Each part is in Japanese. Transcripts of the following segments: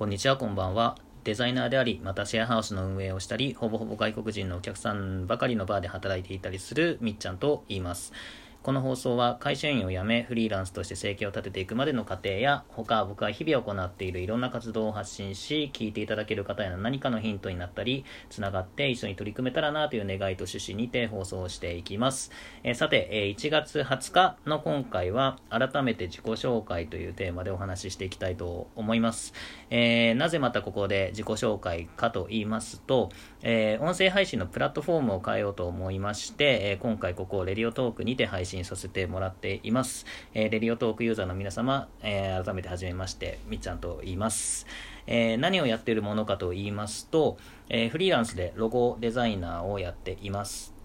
こんにちは、こんばんは。デザイナーであり、またシェアハウスの運営をしたり、ほぼほぼ外国人のお客さんばかりのバーで働いていたりするみっちゃんと言います。この放送は会社員を辞めフリーランスとして生計を立てていくまでの過程や他僕は日々行っているいろんな活動を発信し聞いていただける方への何かのヒントになったりつながって一緒に取り組めたらなという願いと趣旨にて放送していきます、えー、さて、えー、1月20日の今回は改めて自己紹介というテーマでお話ししていきたいと思います、えー、なぜまたここで自己紹介かと言いますと、え音声配信のプラットフォームを変えようと思いまして、え今回ここをレディオトークにて配信信させてもらっています。えー、レディオトークユーザーの皆様、えー、改めてはじめまして、みっちゃんと言います。えー、何をやっているものかと言いますと、えフリーランスでロゴデザイナーをやっています。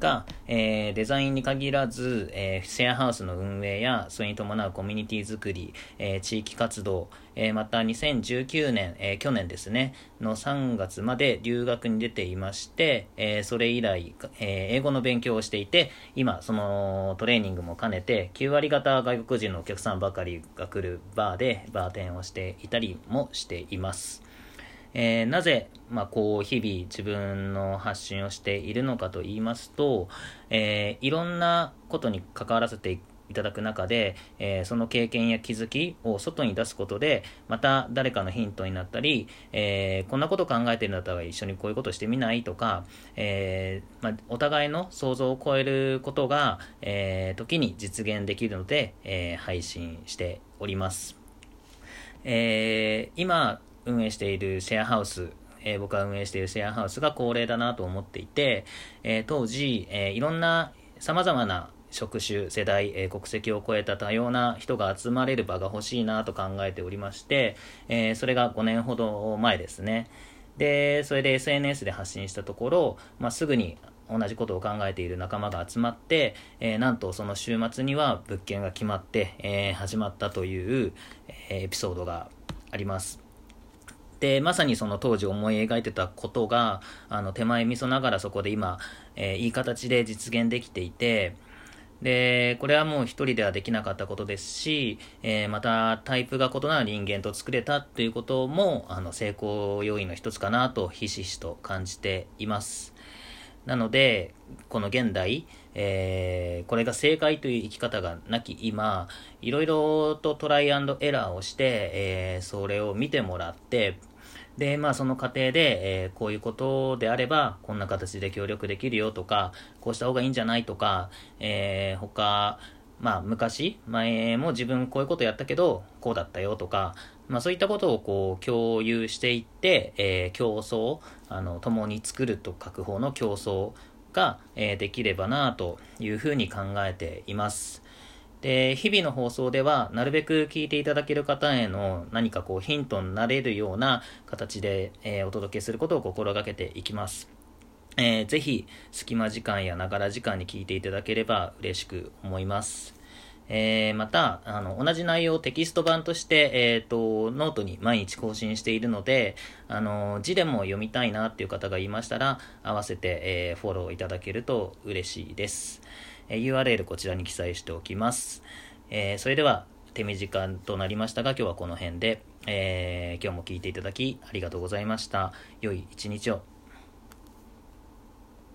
が、えー、デザインに限らず、えー、シェアハウスの運営やそれに伴うコミュニティ作り、えー、地域活動、えまた2019年、え去年ですねの3月まで留学に出ていまして、えそれ以来、え英語の勉強をしていて今そのトレーニングも兼ねて9割方外国人のお客さんばかりが来るバーでバーテンをしていたりもしています。えー、なぜ、まあ、こう日々自分の発信をしているのかと言いますと、えー、いろんなことに関わらせていただく中で、えー、その経験や気づきを外に出すことでまた誰かのヒントになったり、えー、こんなこと考えてるんだったら一緒にこういうことしてみないとか、えー、まあ、お互いの想像を超えることが、え時に実現できるので、え配信しております。え今運営しているシェアハウス、えー、僕が運営しているシェアハウスが高齢だなと思っていて、えー、当時、えー、いろんな様々な職種、世代、えー、国籍を超えた多様な人が集まれる場が欲しいなと考えておりまして、えー、それが5年ほど前ですね。で、それで SNS で発信したところ、まあ、すぐに同じことを考えている仲間が集まって、えー、なんとその週末には物件が決まって、えー、始まったという、えー、エピソードがあります。で、まさにその当時思い描いてたことが、あの、手前味噌ながらそこで今、えー、いい形で実現できていて、で、これはもう一人ではできなかったことですし、えー、またタイプが異なる人間と作れたということも、あの、成功要因の一つかなと、ひしひしと感じています。なので、この現代、えー、これが正解という生き方がなき今、いろいろとトライアンドエラーをして、えー、それを見てもらって、で、まあその過程で、えー、こういうことであれば、こんな形で協力できるよとか、こうした方がいいんじゃないとか、えー、他、まあ昔、前も自分こういうことやったけど、こうだったよとか、まあそういったことをこう共有していって、えー、競争、あの、共に作ると書く方の競争が、えー、できればなというふうに考えています。で、日々の放送では、なるべく聞いていただける方への何かこうヒントになれるような形で、えー、お届けすることを心がけていきます。えー、ぜひ、隙間時間やながら時間に聞いていただければ嬉しく思います。えー、また、あの、同じ内容をテキスト版として、えっ、ー、と、ノートに毎日更新しているので、あの、字でも読みたいなっていう方がいましたら、合わせて、えー、フォローいただけると嬉しいです。え URL こちらに記載しておきます。えそれでは、手短となりましたが、今日はこの辺で、え今日も聞いていただきありがとうございました。良い一日を。